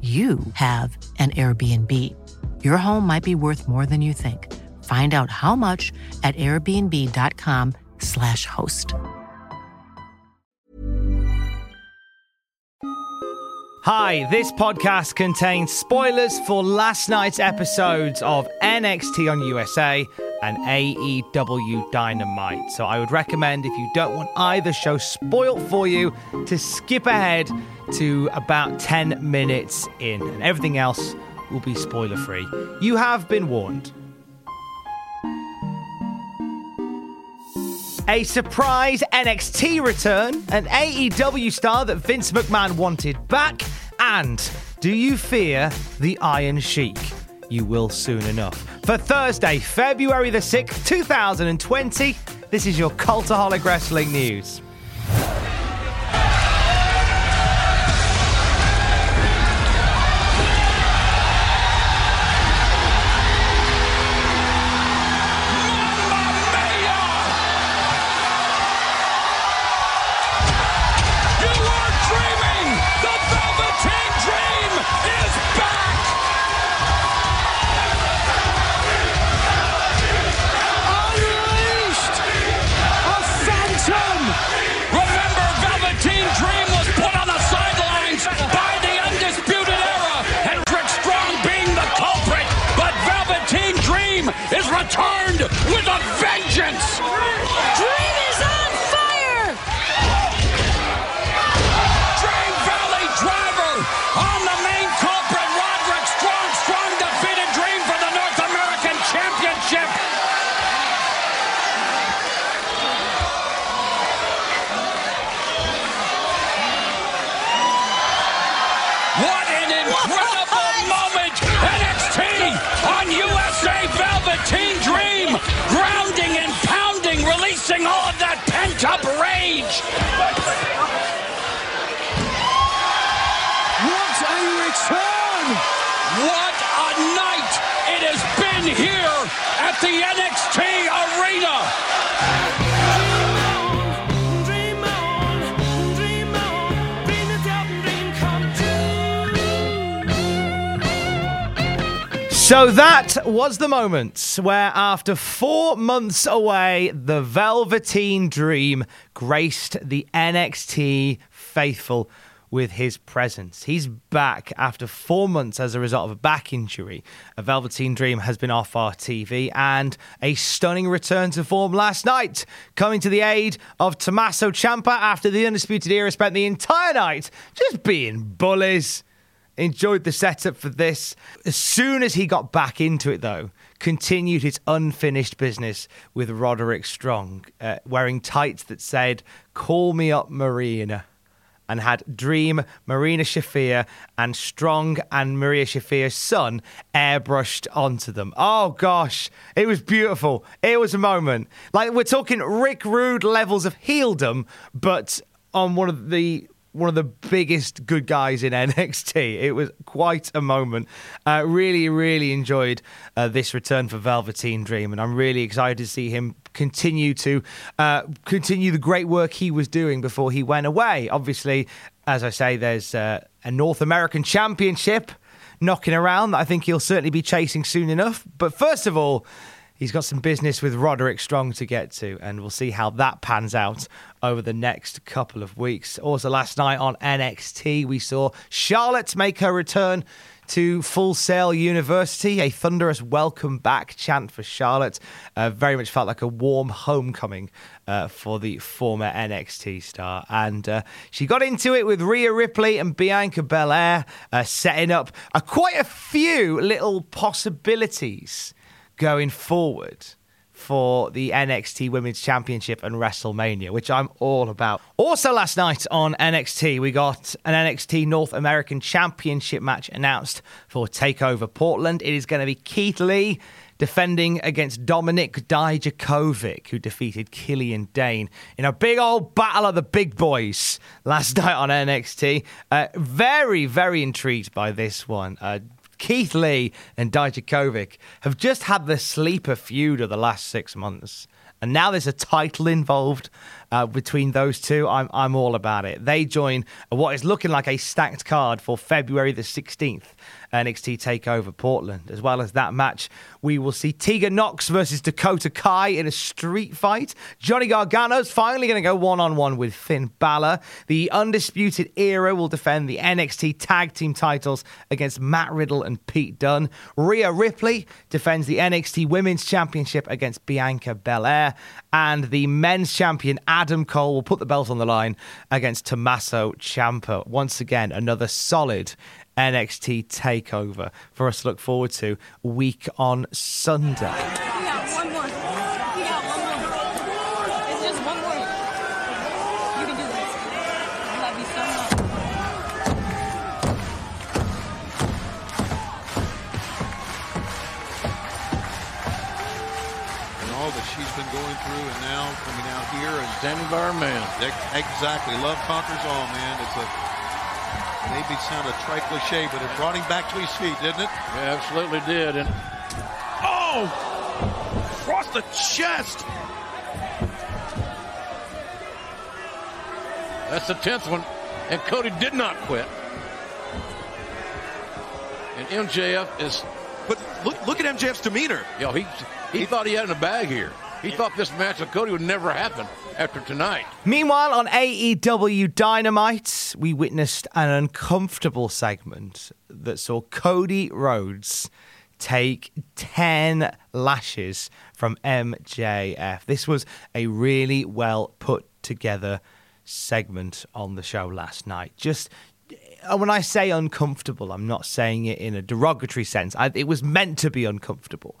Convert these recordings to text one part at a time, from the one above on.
you have an Airbnb. Your home might be worth more than you think. Find out how much at airbnb.com/slash host. Hi, this podcast contains spoilers for last night's episodes of NXT on USA and AEW Dynamite. So I would recommend, if you don't want either show spoilt for you, to skip ahead to about 10 minutes in, and everything else will be spoiler free. You have been warned. A surprise NXT return, an AEW star that Vince McMahon wanted back, and do you fear the Iron Sheik? You will soon enough. For Thursday, February the 6th, 2020, this is your Cultaholic Wrestling News. USA Velveteen Dream, grounding and pounding, releasing all of that pent-up rage. What a return! What a night it has been here at the NXT So that was the moment where, after four months away, the Velveteen Dream graced the NXT faithful with his presence. He's back after four months as a result of a back injury. A Velveteen Dream has been off our TV and a stunning return to form last night, coming to the aid of Tommaso Ciampa after the Undisputed Era spent the entire night just being bullies enjoyed the setup for this. As soon as he got back into it, though, continued his unfinished business with Roderick Strong, uh, wearing tights that said, Call me up, Marina. And had Dream, Marina Shafir, and Strong and Marina Shafir's son airbrushed onto them. Oh gosh, it was beautiful. It was a moment. Like we're talking Rick Rude levels of heeldom, but on one of the one of the biggest good guys in NXT. It was quite a moment. Uh, really, really enjoyed uh, this return for Velveteen Dream, and I'm really excited to see him continue to uh, continue the great work he was doing before he went away. Obviously, as I say, there's uh, a North American Championship knocking around that I think he'll certainly be chasing soon enough. But first of all, He's got some business with Roderick Strong to get to, and we'll see how that pans out over the next couple of weeks. Also, last night on NXT, we saw Charlotte make her return to Full Sail University. A thunderous welcome back chant for Charlotte. Uh, very much felt like a warm homecoming uh, for the former NXT star. And uh, she got into it with Rhea Ripley and Bianca Belair, uh, setting up quite a few little possibilities going forward for the NXT Women's Championship and WrestleMania, which I'm all about. Also, last night on NXT, we got an NXT North American Championship match announced for TakeOver Portland. It is going to be Keith Lee defending against Dominik Dijakovic, who defeated Killian Dain in a big old battle of the big boys last night on NXT. Uh, very, very intrigued by this one. Uh, Keith Lee and Dijakovic have just had the sleeper feud of the last six months. And now there's a title involved uh, between those two. I'm, I'm all about it. They join what is looking like a stacked card for February the 16th NXT TakeOver Portland. As well as that match, we will see Tegan Nox versus Dakota Kai in a street fight. Johnny Gargano's finally going to go one on one with Finn Balor. The Undisputed Era will defend the NXT Tag Team titles against Matt Riddle and Pete Dunne. Rhea Ripley defends the NXT Women's Championship against Bianca Belair. And the men's champion Adam Cole will put the belt on the line against Tommaso Ciampa. Once again, another solid NXT takeover for us to look forward to week on Sunday. Going through and now coming out here and standing by her man. Exactly. Love conquers all, man. It's a maybe sound a trite cliche, but it brought him back to his feet, didn't it? Yeah, absolutely did. And oh, across the chest. That's the tenth one, and Cody did not quit. And MJF is. But look, look at MJF's demeanor. Yo, know, he he thought he had in a bag here. He thought this match with Cody would never happen after tonight. Meanwhile, on AEW Dynamite, we witnessed an uncomfortable segment that saw Cody Rhodes take 10 lashes from MJF. This was a really well put together segment on the show last night. Just uh, when I say uncomfortable, I'm not saying it in a derogatory sense. I, it was meant to be uncomfortable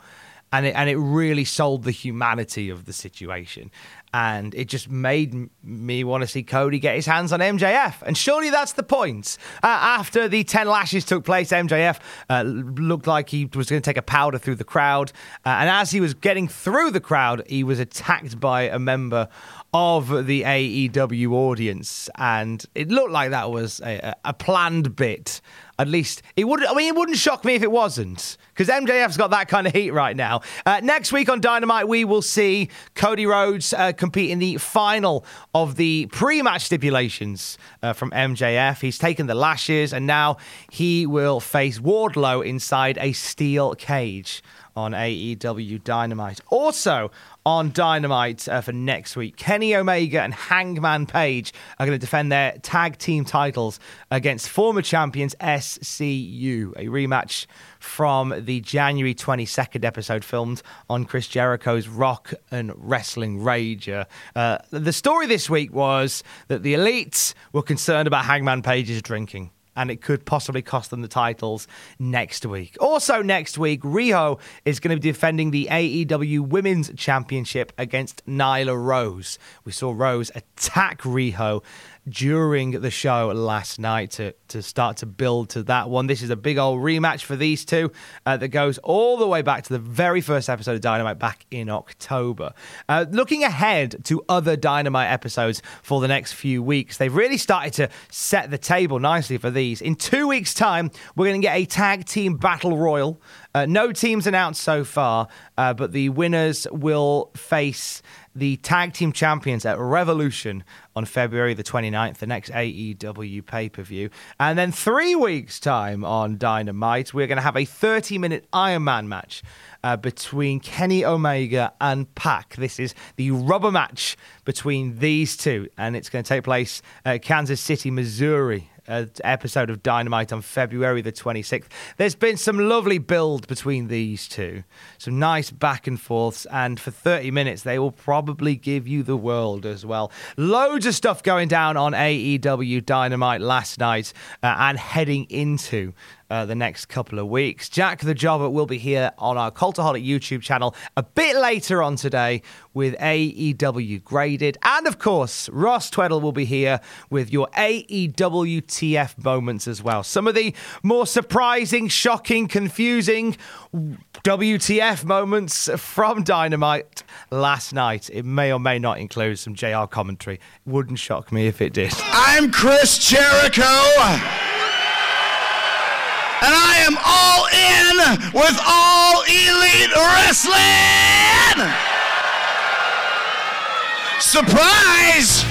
and it, and it really sold the humanity of the situation. And it just made me want to see Cody get his hands on MJF. And surely that's the point. Uh, after the 10 lashes took place, MJF uh, looked like he was going to take a powder through the crowd. Uh, and as he was getting through the crowd, he was attacked by a member of the AEW audience, and it looked like that was a, a planned bit. At least it would. I mean, it wouldn't shock me if it wasn't, because MJF's got that kind of heat right now. Uh, next week on Dynamite, we will see Cody Rhodes uh, compete in the final of the pre-match stipulations uh, from MJF. He's taken the lashes, and now he will face Wardlow inside a steel cage on AEW Dynamite. Also on Dynamite uh, for next week, Kenny Omega and Hangman Page are going to defend their tag team titles against former champions SCU, a rematch from the January 22nd episode filmed on Chris Jericho's Rock and Wrestling Rager. Uh, the story this week was that the elites were concerned about Hangman Page's drinking and it could possibly cost them the titles next week. Also, next week, Riho is going to be defending the AEW Women's Championship against Nyla Rose. We saw Rose attack Riho during the show last night to, to start to build to that one. This is a big old rematch for these two uh, that goes all the way back to the very first episode of Dynamite back in October. Uh, looking ahead to other Dynamite episodes for the next few weeks, they've really started to set the table nicely for these. In two weeks' time, we're going to get a tag team battle royal. Uh, no teams announced so far, uh, but the winners will face the tag team champions at Revolution on February the 29th, the next AEW pay per view. And then three weeks' time on Dynamite, we're going to have a 30 minute Iron Man match uh, between Kenny Omega and Pac. This is the rubber match between these two, and it's going to take place at Kansas City, Missouri uh, episode of Dynamite on February the 26th. There's been some lovely build between these two, some nice back and forths, and for 30 minutes, they will probably give you the world as well. Loads of stuff going down on AEW Dynamite last night uh, and heading into uh, the next couple of weeks. Jack the Jobber will be here on our Cultaholic YouTube channel a bit later on today with AEW Graded. And of course, Ross Tweddle will be here with your AEW TF moments as well. Some of the more surprising, shocking, confusing WTF moments from Dynamite last night. It may or may not include some JR commentary. Wouldn't shock me if it did. I'm Chris Jericho and I am all in with all elite wrestling. Surprise!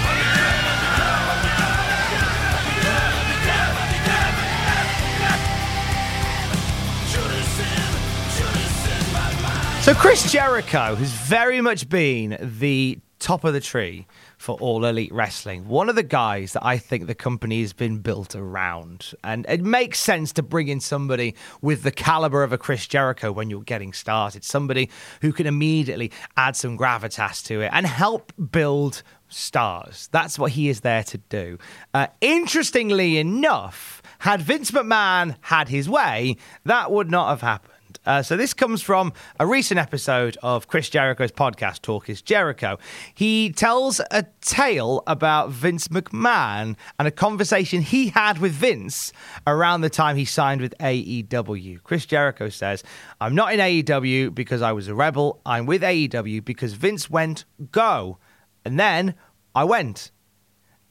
So Chris Jericho has very much been the top of the tree for All Elite Wrestling. One of the guys that I think the company has been built around. And it makes sense to bring in somebody with the caliber of a Chris Jericho when you're getting started. Somebody who can immediately add some gravitas to it and help build stars. That's what he is there to do. Uh, interestingly enough, had Vince McMahon had his way, that would not have happened. Uh, so this comes from a recent episode of Chris Jericho's podcast, Talk is Jericho. He tells a tale about Vince McMahon and a conversation he had with Vince around the time he signed with AEW. Chris Jericho says, I'm not in AEW because I was a rebel. I'm with AEW because Vince went, go. And then I went.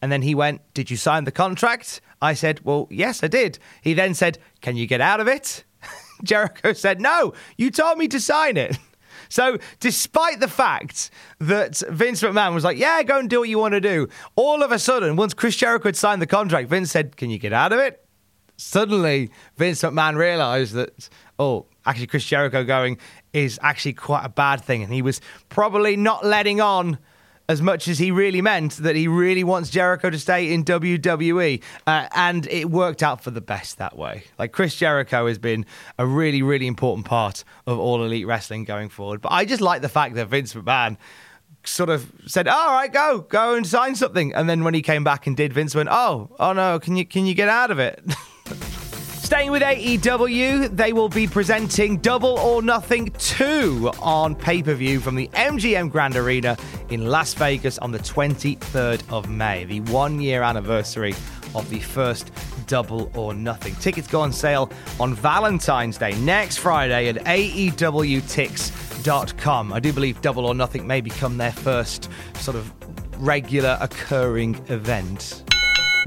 And then he went, Did you sign the contract? I said, Well, yes, I did. He then said, Can you get out of it? Jericho said, No, you told me to sign it. So, despite the fact that Vince McMahon was like, Yeah, go and do what you want to do, all of a sudden, once Chris Jericho had signed the contract, Vince said, Can you get out of it? Suddenly, Vince McMahon realized that, oh, actually, Chris Jericho going is actually quite a bad thing. And he was probably not letting on as much as he really meant that he really wants Jericho to stay in WWE. Uh, and it worked out for the best that way. Like Chris Jericho has been a really, really important part of All Elite Wrestling going forward. But I just like the fact that Vince McMahon sort of said, "All right, go, go and sign something." And then when he came back and did, Vince went, "Oh, oh no, can you can you get out of it?" Staying with AEW, they will be presenting Double or Nothing 2 on pay per view from the MGM Grand Arena in Las Vegas on the 23rd of May, the one year anniversary of the first Double or Nothing. Tickets go on sale on Valentine's Day next Friday at AEWTix.com. I do believe Double or Nothing may become their first sort of regular occurring event.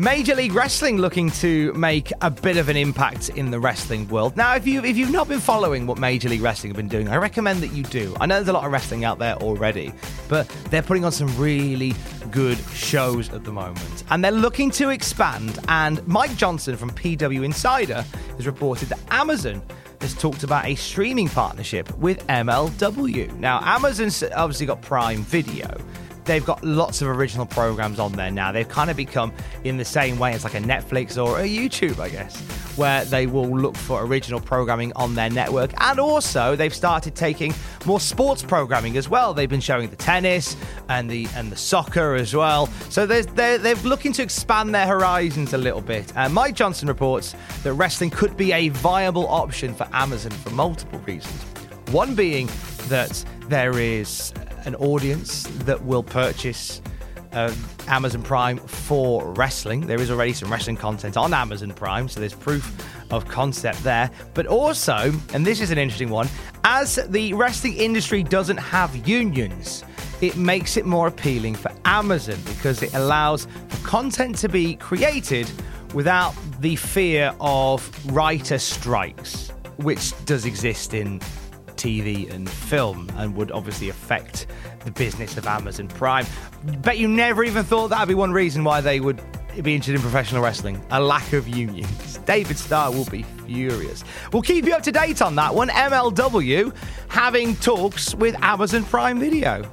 Major League Wrestling looking to make a bit of an impact in the wrestling world. Now, if you if you've not been following what Major League Wrestling have been doing, I recommend that you do. I know there's a lot of wrestling out there already, but they're putting on some really good shows at the moment, and they're looking to expand. And Mike Johnson from PW Insider has reported that Amazon has talked about a streaming partnership with MLW. Now, Amazon's obviously got Prime Video they've got lots of original programs on there now. They've kind of become in the same way as like a Netflix or a YouTube, I guess, where they will look for original programming on their network. And also, they've started taking more sports programming as well. They've been showing the tennis and the and the soccer as well. So they're, they're, they're looking to expand their horizons a little bit. And Mike Johnson reports that wrestling could be a viable option for Amazon for multiple reasons. One being that there is an audience that will purchase uh, Amazon Prime for wrestling. There is already some wrestling content on Amazon Prime, so there's proof of concept there. But also, and this is an interesting one, as the wrestling industry doesn't have unions, it makes it more appealing for Amazon because it allows for content to be created without the fear of writer strikes, which does exist in TV and film and would obviously affect the business of Amazon Prime. Bet you never even thought that'd be one reason why they would be interested in professional wrestling a lack of unions. David Starr will be furious. We'll keep you up to date on that one. MLW having talks with Amazon Prime Video.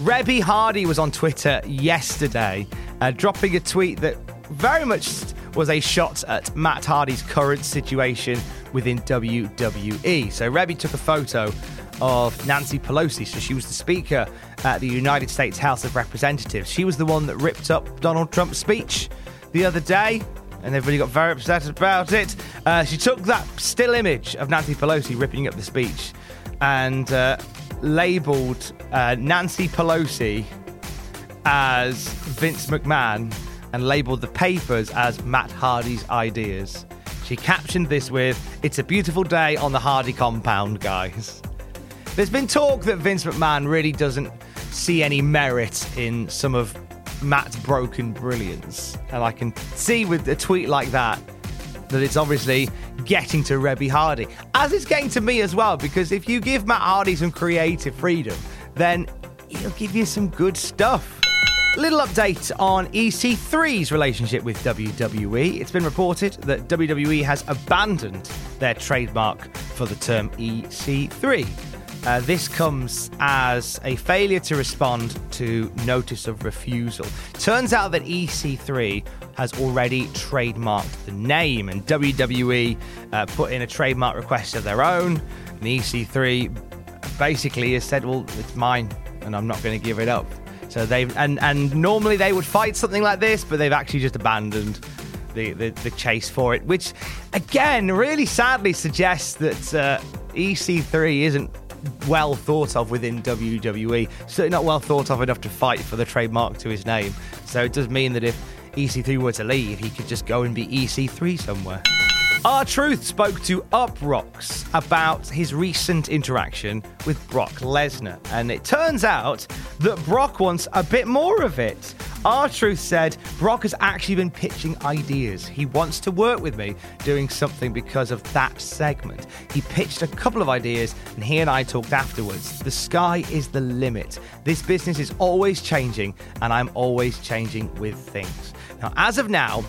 Reby Hardy was on Twitter yesterday, uh, dropping a tweet that very much was a shot at Matt Hardy's current situation within WWE. So Reby took a photo of Nancy Pelosi. So she was the Speaker at the United States House of Representatives. She was the one that ripped up Donald Trump's speech the other day. And everybody got very upset about it. Uh, she took that still image of Nancy Pelosi ripping up the speech and uh, labeled uh, Nancy Pelosi as Vince McMahon and labeled the papers as Matt Hardy's ideas. She captioned this with, It's a beautiful day on the Hardy compound, guys. There's been talk that Vince McMahon really doesn't see any merit in some of Matt's broken brilliance. And I can see with a tweet like that that it's obviously getting to Reby Hardy. As it's getting to me as well, because if you give Matt Hardy some creative freedom, then he'll give you some good stuff. Little update on EC3's relationship with WWE. It's been reported that WWE has abandoned their trademark for the term EC3. Uh, this comes as a failure to respond to notice of refusal. Turns out that EC3 has already trademarked the name, and WWE uh, put in a trademark request of their own. And EC3 basically has said, "Well, it's mine, and I'm not going to give it up." So they've and and normally they would fight something like this, but they've actually just abandoned the the, the chase for it, which again really sadly suggests that uh, EC3 isn't well thought of within WWE. Certainly not well thought of enough to fight for the trademark to his name. So it does mean that if EC3 were to leave, he could just go and be EC3 somewhere. R Truth spoke to Uproxx about his recent interaction with Brock Lesnar, and it turns out that Brock wants a bit more of it. R Truth said Brock has actually been pitching ideas. He wants to work with me doing something because of that segment. He pitched a couple of ideas, and he and I talked afterwards. The sky is the limit. This business is always changing, and I'm always changing with things. Now, as of now,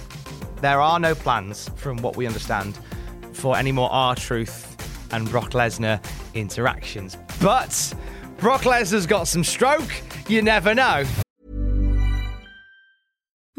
there are no plans, from what we understand, for any more R Truth and Brock Lesnar interactions. But Brock Lesnar's got some stroke. You never know.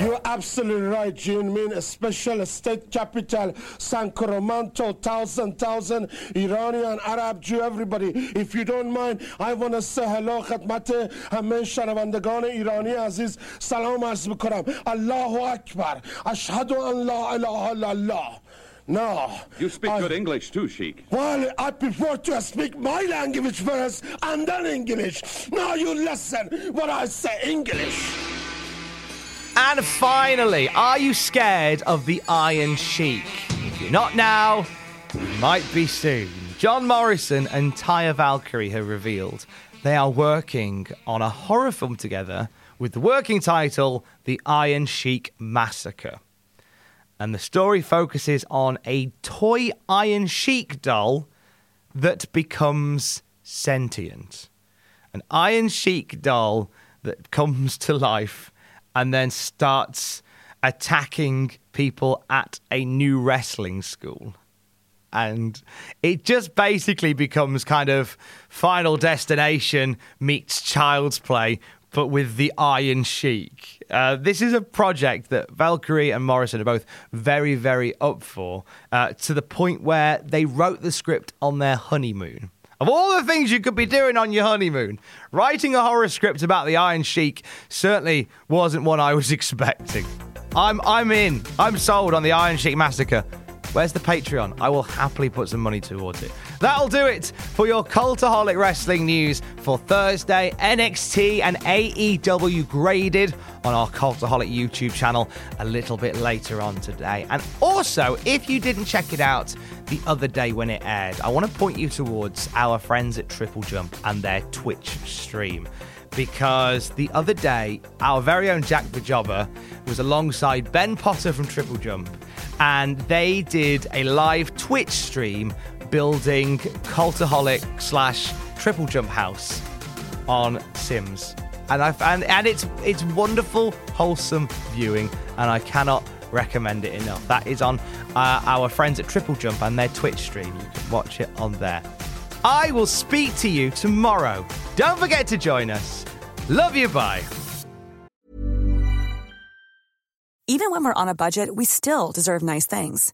You're absolutely right, June. Mean a special state capital, Sacramento, thousand, thousand Iranian, Arab, Jew, everybody. If you don't mind, I want to say hello خدمت همه شنوندگان ایرانی عزیز سلام عرض میکنم الله اکبر اشهد ان لا اله الا الله No. You speak I- good English too, Sheik. Well, I prefer to speak my language first and then English. Now you listen what I say English. And finally, are you scared of the Iron Sheik? If you're not now, you might be soon. John Morrison and Taya Valkyrie have revealed they are working on a horror film together with the working title The Iron Sheik Massacre. And the story focuses on a toy Iron Sheik doll that becomes sentient. An Iron Sheik doll that comes to life and then starts attacking people at a new wrestling school. And it just basically becomes kind of Final Destination meets Child's Play, but with the Iron Sheik. Uh, this is a project that Valkyrie and Morrison are both very, very up for, uh, to the point where they wrote the script on their honeymoon. Of all the things you could be doing on your honeymoon, writing a horror script about the Iron Sheik certainly wasn't what I was expecting. I'm I'm in. I'm sold on the Iron Sheik massacre. Where's the Patreon? I will happily put some money towards it. That'll do it for your Cultaholic Wrestling news for Thursday. NXT and AEW graded on our Cultaholic YouTube channel a little bit later on today. And also, if you didn't check it out the other day when it aired, I want to point you towards our friends at Triple Jump and their Twitch stream because the other day, our very own Jack the Jobber was alongside Ben Potter from Triple Jump, and they did a live Twitch stream building Cultaholic slash Triple Jump House on Sims. And I and, and it's it's wonderful, wholesome viewing, and I cannot recommend it enough. That is on uh, our friends at Triple Jump and their Twitch stream. You can watch it on there. I will speak to you tomorrow. Don't forget to join us. Love you, bye. Even when we're on a budget, we still deserve nice things.